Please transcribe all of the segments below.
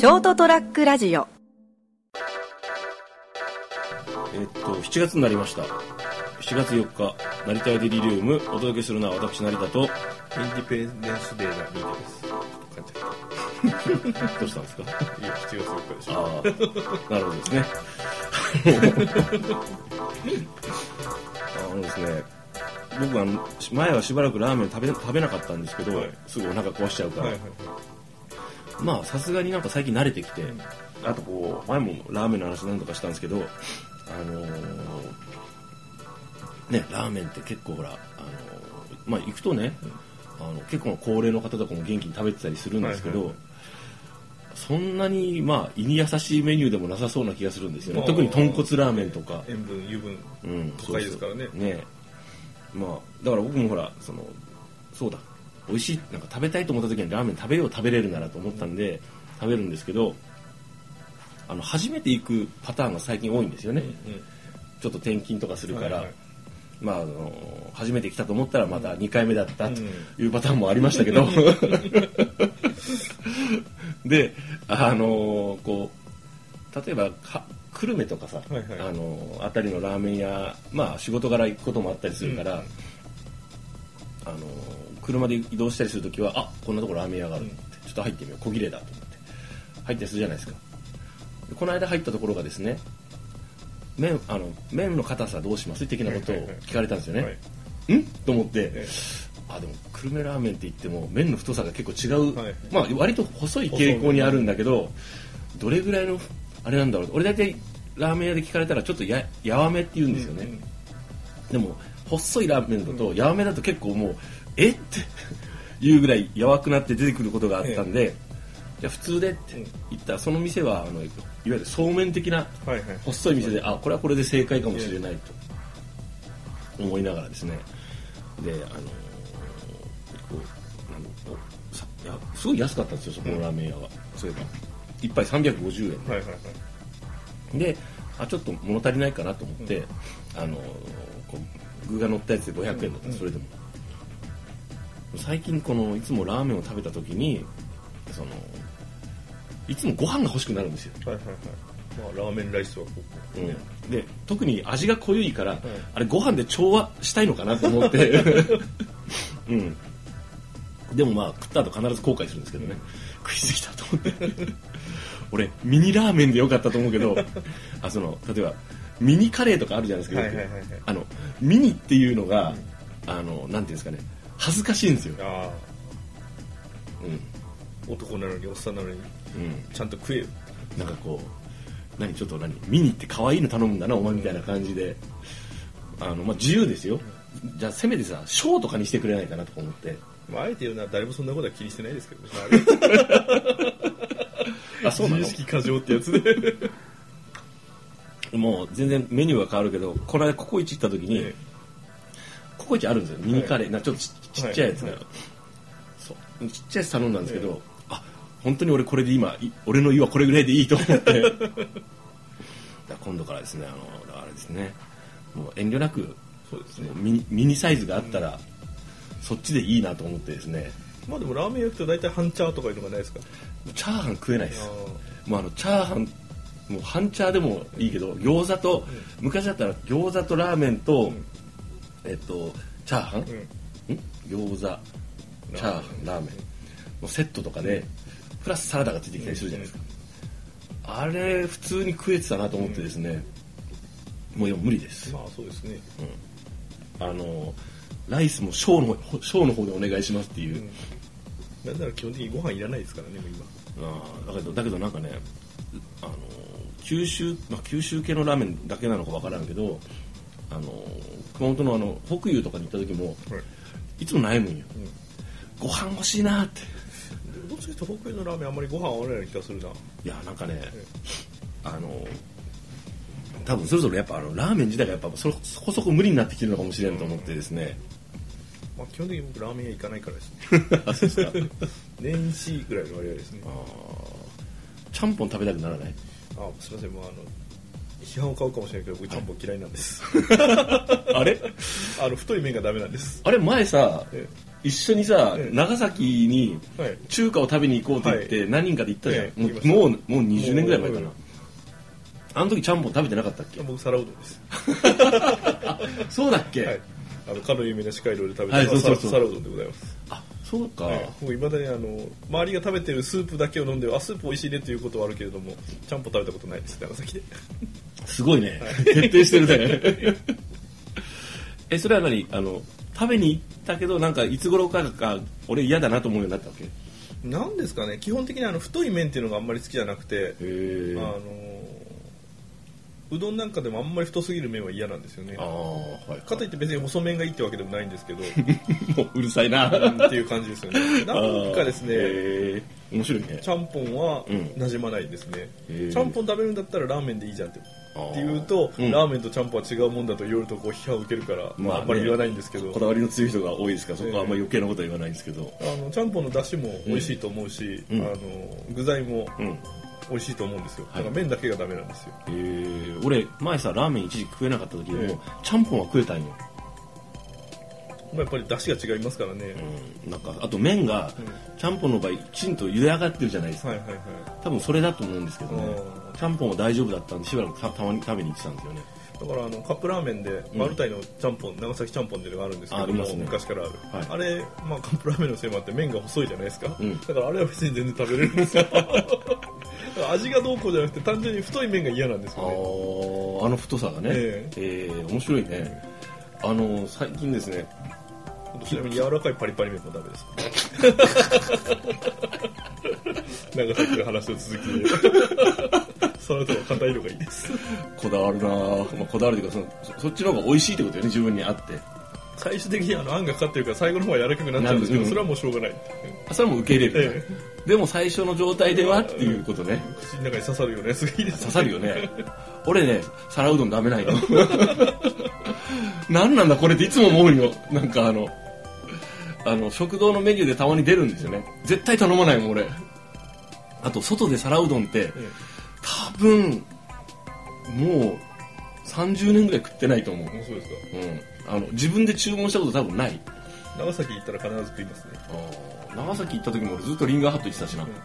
ショートトラックラジオえっと、7月になりました。7月4日、成田屋デリリウム、お届けするのは私、成田と、インディペンデンスデーが見てです。感じゃっどうしたんですか？た。いや、7月4日でしょ。ああ、なるほどですね。あのですね、僕あの、前はしばらくラーメン食べ食べなかったんですけど、はいすぐお腹壊しちゃうから、はいはいまあ、さすがになんか最近慣れてきて、あとこう、前もラーメンの話何とかしたんですけど、あのーね、ラーメンって結構ほら、あのーまあ行くとね、あの結構高齢の方とかも元気に食べてたりするんですけど、はいはい。そんなに、まあ、胃に優しいメニューでもなさそうな気がするんですよね。特に豚骨ラーメンとか。塩分、油分。うん、都会ですからね。ね。まあだから僕もほらそのそうだ美味しいなんか食べたいと思った時にラーメン食べよう食べれるならと思ったんで、食べるんですけどあの初めて行くパターンが最近多いんですよね、ちょっと転勤とかするから、はいはい。まあ、あの初めて来たと思ったらまた2回目だったとうんいうパターンもありましたけど。であのこう例えばか久留米とかさ、はいはい。あのあたりのラーメン屋まあ仕事柄行くこともあったりするから、うん。あの車で移動したりするときはあこんなとこラーメン屋がある。って、うん。ちょっと入ってみよう。小切れだと思って。入ったりするじゃないですか。でこの間入ったところがですね麺あの麺の硬さどうします的なことを聞かれたんですよね、はい。ん？と思って、えあでも久留米ラーメンって言っても麺の太さが結構違う、はいまあ割と細い傾向にあるんだけどどれぐらいのあれなんだろう。俺大体ラーメン屋で聞かれたらちょっとややわめって言うんですよね、でも細いラーメンだとやわめだと結構もうえ？っていうぐらいやわくなって出てくることがあったんで、じゃあ普通でって言ったらその店はあのいわゆるそうめん的な。細い店であこれはこれで正解かもしれないと思いながらですね。であのいやすごい安かったんですよそこのラーメン屋は、そういえば。一杯350円で、はいはいはい。であちょっと物足りないかなと思って、あのーこう具が乗ったやつで500円だった、うん。それでも最近このいつもラーメンを食べた時にそのいつもご飯が欲しくなるんですよ。はいはいはい。まあ、ラーメンライスはこう。うん、で特に味が濃いから、あれご飯で調和したいのかなと思って、うん、でもまあ食った後必ず後悔するんですけどね、食いすぎたと思って。俺ミニラーメンでよかったと思うけど あその例えばミニカレーとかあるじゃないですか、はいはいはいはい。あのミニっていうのが、あのなんていうんですかね恥ずかしいんですよ、あうん。あ、男なのに、おっさんなのに、うん、ちゃんと食えよ。なんかこう何ちょっと何ミニって可愛いの頼むんだなお前みたいな感じで。あの、まあ、自由ですよ。じゃあせめてさショーとかにしてくれないかなとか思って。まあ、あえて言うのは誰もそんなことは気にしてないですけどね。あそうなの？自意識過剰ってやつで。もう全然メニューは変わるけどこの間ココイチ行った時に、えココイチあるんですよ。ミニカレー、なちょっとちちっちゃいやつが、はいはい。そう。ちっちゃいやつ頼んだんですけど、えあ本当に俺これで今い俺の胃はこれぐらいでいいと思って。今度からですねあのあれですね。もう遠慮なくそうですね。ミニミニサイズがあったら、そっちでいいなと思ってですね。まあでもラーメン焼くと大体半チャーとかいうのがないですか？チャーハン食えないです。あもうあのチャーハンもう半チャーでもいいけど餃子と、昔だったら餃子とラーメンと、ん。えっとチャーハン、ーうんん餃子チャーハンラーメン。のセットとかで、プラスサラダがついてきたりするじゃないですか、あれ普通に食えてたなと思ってですね、もういや無理です、まあそうですね。あのライスも小の小の方でお願いしますっていう、なんなら基本的にご飯いらないですからね、もう今。あーだけどだけどなんかねあの九州、まあ、九州系のラーメンだけなのかわからんけどあの熊本のあの北湯とかに行った時もはい。いつも悩むんよ、ご飯欲しいなって。どっちかというと北海道のラーメンあんまりご飯合わないような気がするな。いやなんかねあの多分そろそろやっぱあのラーメン自体がやっぱそそこそこ無理になってきてるのかもしれんと思ってですね、まあ基本的に僕ラーメン屋行かないからですね。あそうですか。年始ぐらいの割合ですね。あー。ちゃんぽん食べたくならない？あすみません、もうあの、批判を買うかもしれないけど、僕ちゃんぽん嫌いなんです。あれ？あの、太い麺がダメなんです。あれ前さえ一緒にさ、ええ。長崎にはい。中華を食べに行こうって言って、は何人かで行ったじゃん、もうもうもう20年ぐらい前かな、あの時ちゃんぽん食べてなかったっけ？僕皿うどんです。そうだっけ、はい。あのかの有名な四街道で食べたはいそうそうそう。皿うどんでございます。あそうか、はい、もういまだにあの周りが食べてるスープだけを飲んであスープ美味しいねということはあるけれどもちゃんぽん食べたことないです長崎ですごいね、徹底してるね。えそれは何？あの食べに行ったけどなんかいつ頃からか俺嫌だなと思うようになったわけ？へなんですかね。基本的にあの太い麺っていうのがあんまり好きじゃなくて、えあのうどんなんかでもあんまり太すぎる麺は嫌なんですよね。ああはい。かといって別に細麺がいいってわけでもないんですけど。もううるさいな。うんっていう感じですよね。なんかですね 面白いね。ちゃんぽんはうん。馴染まないですね、ちゃんぽん食べるんだったらラーメンでいいじゃんってって言うと、うん。ラーメンとちゃんぽんは違うもんだと言われるとこう批判を受けるから、まあ、あんまり言わないんですけど、こだわりの強い人が多いですか？らそこはあんまり余計なことは言わないんですけど、あのちゃんぽんの出汁も美味しいと思うし、うん。あの具材もうん。美味しいと思うんですよ、はい。だから麺だけがダメなんですよ。え。ー、俺前さラーメン一時期食えなかった時でも、え。ちゃんぽんは食えたんよ、まあやっぱり出汁が違いますからね、うん、なんかあと麺が、ちゃんぽんの場合きちんと茹で上がってるじゃないですか、はいはいはい。多分それだと思うんですけどね。あちゃんぽんは大丈夫だったんでしばらくたたまに食べに行ってたんですよね。だからあのカップラーメンでマルタイのちゃんぽん、長崎ちゃんぽんっていうのがあるんですけども、あありますね。昔からある、はい。あれ、まあ、カップラーメンのせいもあって麺が細いじゃないですか、うん。だからあれは別に全然食べれるんですよ。味がどうこうじゃなくて単純に太い麺が嫌なんですあよね。ー。あの太さがね。え。えー面白いね。あの最近ですねちなみに柔らかいパリパリ麺もダメです 長崎の話の続きで。その後は硬いのがいいです。こだわるなぁ、まあ、こだわるというかそのそそっちの方が美味しいってことよね自分にあって。最終的にあのあんがかかってるから最後の方は柔らかくなっちゃうんですけど、うんそれはもうしょうがない。あそれはもう受け入れる、えでも最初の状態では？っていうことね。口の中に刺さるようなやつがいいです。刺さるよね。俺ね皿うどんダメないの。何なんだこれっていつも思うよ。なんかあのあの食堂のメニューでたまに出るんですよね。絶対頼まないもん俺。あと外で皿うどんってえ多分もう30年ぐらい食ってないと思う、そうですか。うん、あの自分で注文したこと多分ない。長崎行ったら必ず食いますね。長崎行った時も俺ずっとリンガーハット行ってたしな。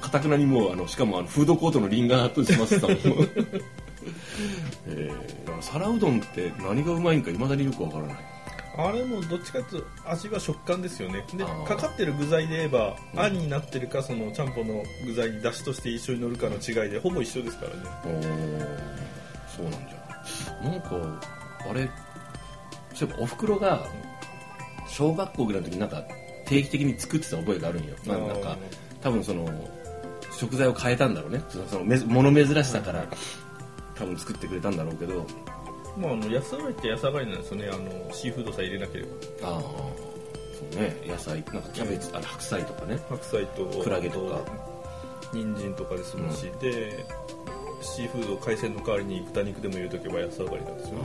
かたくなにもうあのしかもあのフードコートのリンガーハットで済ませてたも。ん えー、皿うどんって何がうまいんかいまだによくわからないあれもどっちかというと味は食感ですよね。でかかってる具材で言えば、うん。あんになってるかそのちゃんぽんの具材にだしとして一緒に乗るかの違いでほぼ一緒ですからね。おー。そうなんじゃ。なんかあれそういえばおふくろが小学校ぐらいの時になんか定期的に作ってた覚えがあるんよ。ななんか多分その食材を変えたんだろうね。そのそのめず物珍しさから多分作ってくれたんだろうけどまああの安上がりって安上がりなんですよね。あのシーフードさえ入れなければ。ああそうね。野菜なんかキャベツあ白菜とかね。白菜とクラゲとか。人参とかで済むし、でシーフード海鮮の代わりに豚肉でも入れとけば安上がりなんですよね、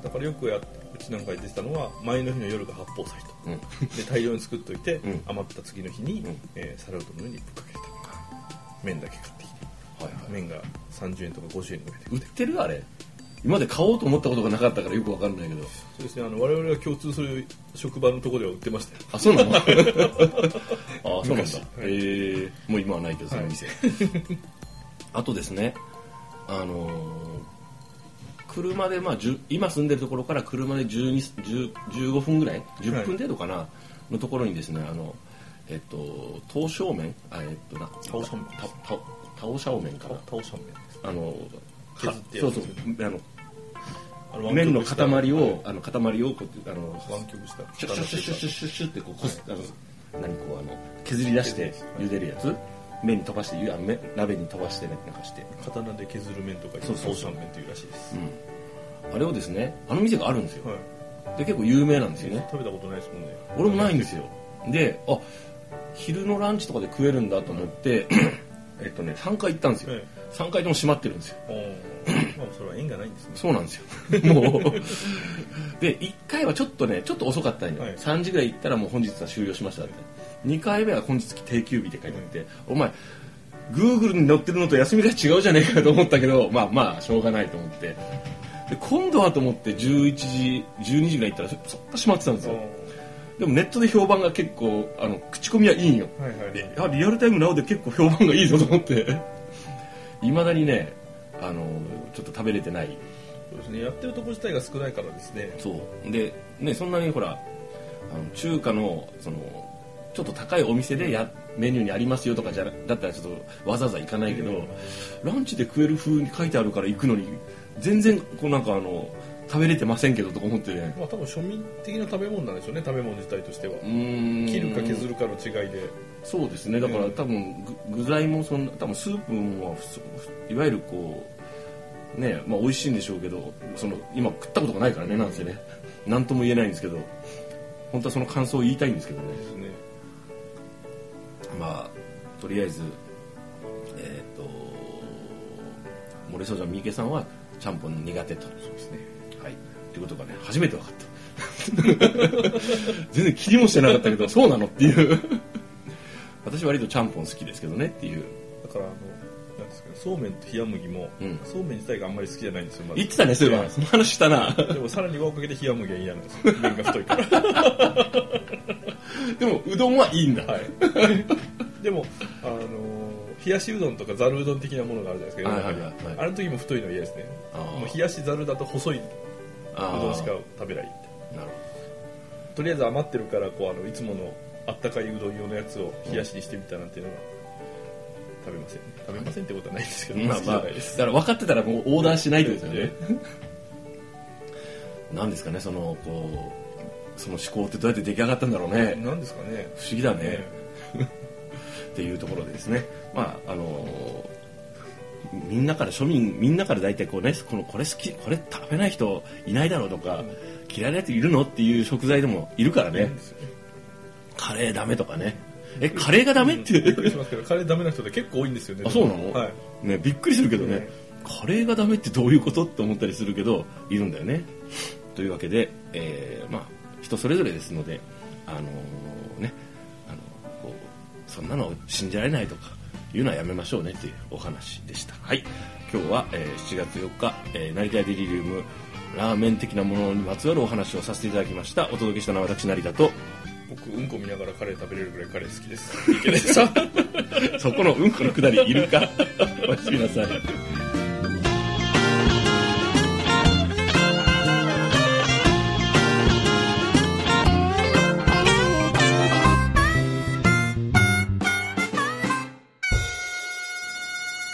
だからよくやうちなんかに出てたのは前の日の夜が八宝菜と。うん。で大量に作っといて、うん。余った次の日に、うん。えー皿うどんの上にぶっかけた麺だけ買ってきて。はいはい。麺が30円とか50円とかで売ってる？あれ今まで買おうと思ったことがなかったからよくわかんないけど。そうですねあの我々が共通する職場のところでは売ってましたよ。あそうなの あそうなんだ。昔。へえもう今はないけどその店、あとですねあのー車でまあ10今住んでるところから車で12 10 15分ぐらい10分程度かな、のところにですねあのえっと刀削麺あえっとな刀削麺刀削麺かな。倒しゃん麺あの削ってそうそう。あの麺の塊を、はいあの塊をこうあの湾曲した。シュッシュッシュッシュッシュッシュッってこうこすあの何こうあの削り出して茹でるやつ麺に飛ばしてゆあの麺鍋に飛ばしてねなんかして、刀で削る麺とかそうそう刀しゃん麺というらしいです、うん、あれをですねあの店があるんですよはいで結構有名なんですよね食べたことないですもんね俺もないんですよであ昼のランチとかで食えるんだと思ってえっとね3回行ったんですよはい3回とも閉まってるんですよ。まあそれは縁がないんですね。そうなんですよ。もう。で1回はちょっとねちょっと遅かったんよ、はい。3時ぐらい行ったらもう本日は終了しましたって。2回目は本日定休日って書いてあって、お前 Google に載ってるのと休みが違うじゃねえかと思ったけど まあまあしょうがないと思って。で今度はと思って11時12時ぐらい行ったらそそっと閉まってたんですよ。でもネットで評判が結構あの口コミはいいんよ。はいはいはい。であリアルタイムなおで結構評判がいいぞと思っていまだにねあのちょっと食べれてない。そうですね。やってるところ自体が少ないからですね。そう。でねそんなにほらあの中華のそのちょっと高いお店でやメニューにありますよとかじゃだったらちょっとわざわざ行かないけど、うん。ランチで食える風に書いてあるから行くのに全然こうなんかあの食べれてませんけどとか思って。ねまあ多分庶民的な食べ物なんでしょうね食べ物自体としては。うーん。切るか削るかの違いで。そうですね。だからうん。多分具具材もそんな多分スープもそいわゆるこうねまあ美味しいんでしょうけどその今食ったことがないからねなんせね。何とも言えないんですけど。本当はその感想を言いたいんですけどね。ね。まあとりあえずえっ、と漏れそうじゃん三池さんはちゃんぽん苦手と。そうですねはい。ってことがね初めて分かった。全然気にもしてなかったけどそうなのっていう。私割とちゃんぽん好きですけどねっていう。だからあのなんですかねそうめんと冷麦も、うん。そうめん自体があんまり好きじゃないんですよ、まず言ってたねそういえばその話したな。でもさらに輪をかけて冷麦は嫌なんですよ。麺が太いから。でもうどんはいいんだ、はい。でもあの冷やしうどんとかざるうどん的なものがあるじゃないですかは,、はいはいはいはい。あれの時も太いの嫌ですね。もう冷やしざるだと細いうどんしか食べないなるとりあえず余ってるからこうあのいつものあったかいうどん用のやつを冷やしにしてみたなんていうのは食べません。食べませんってことはないんですけど、ほどまあ。まあだから分かってたらもうオーダーしないってことですよね。なんですかねそのこうその思考ってどうやって出来上がったんだろうね。なんですかね。不思議だね、っていうところでですね。まああのみんなから庶民みんなから大体こうねこのこれ好きこれ食べない人いないだろうとか、嫌いなやついるのっていう食材でもいるからね、カレーダメとかね。えカレーがダメって、びっくりしますけどカレーダメな人って結構多いんですよね。あそうなの、はい。ね、びっくりするけどね、ね。カレーがダメってどういうことって思ったりするけどいるんだよね。というわけで、えーまあ人それぞれですのであのーねあのこうそんなの信じられないとかいうのはやめましょうねっていうお話でした。はい。今日は、えー7月4日、えー成田デリリウムラーメン的なものにまつわるお話をさせていただきました。お届けしたのは私成田と僕うんこ見ながらカレー食べれるぐらいカレー好きです。いけないさそこのうんこのくだりいるか。おやすみなさい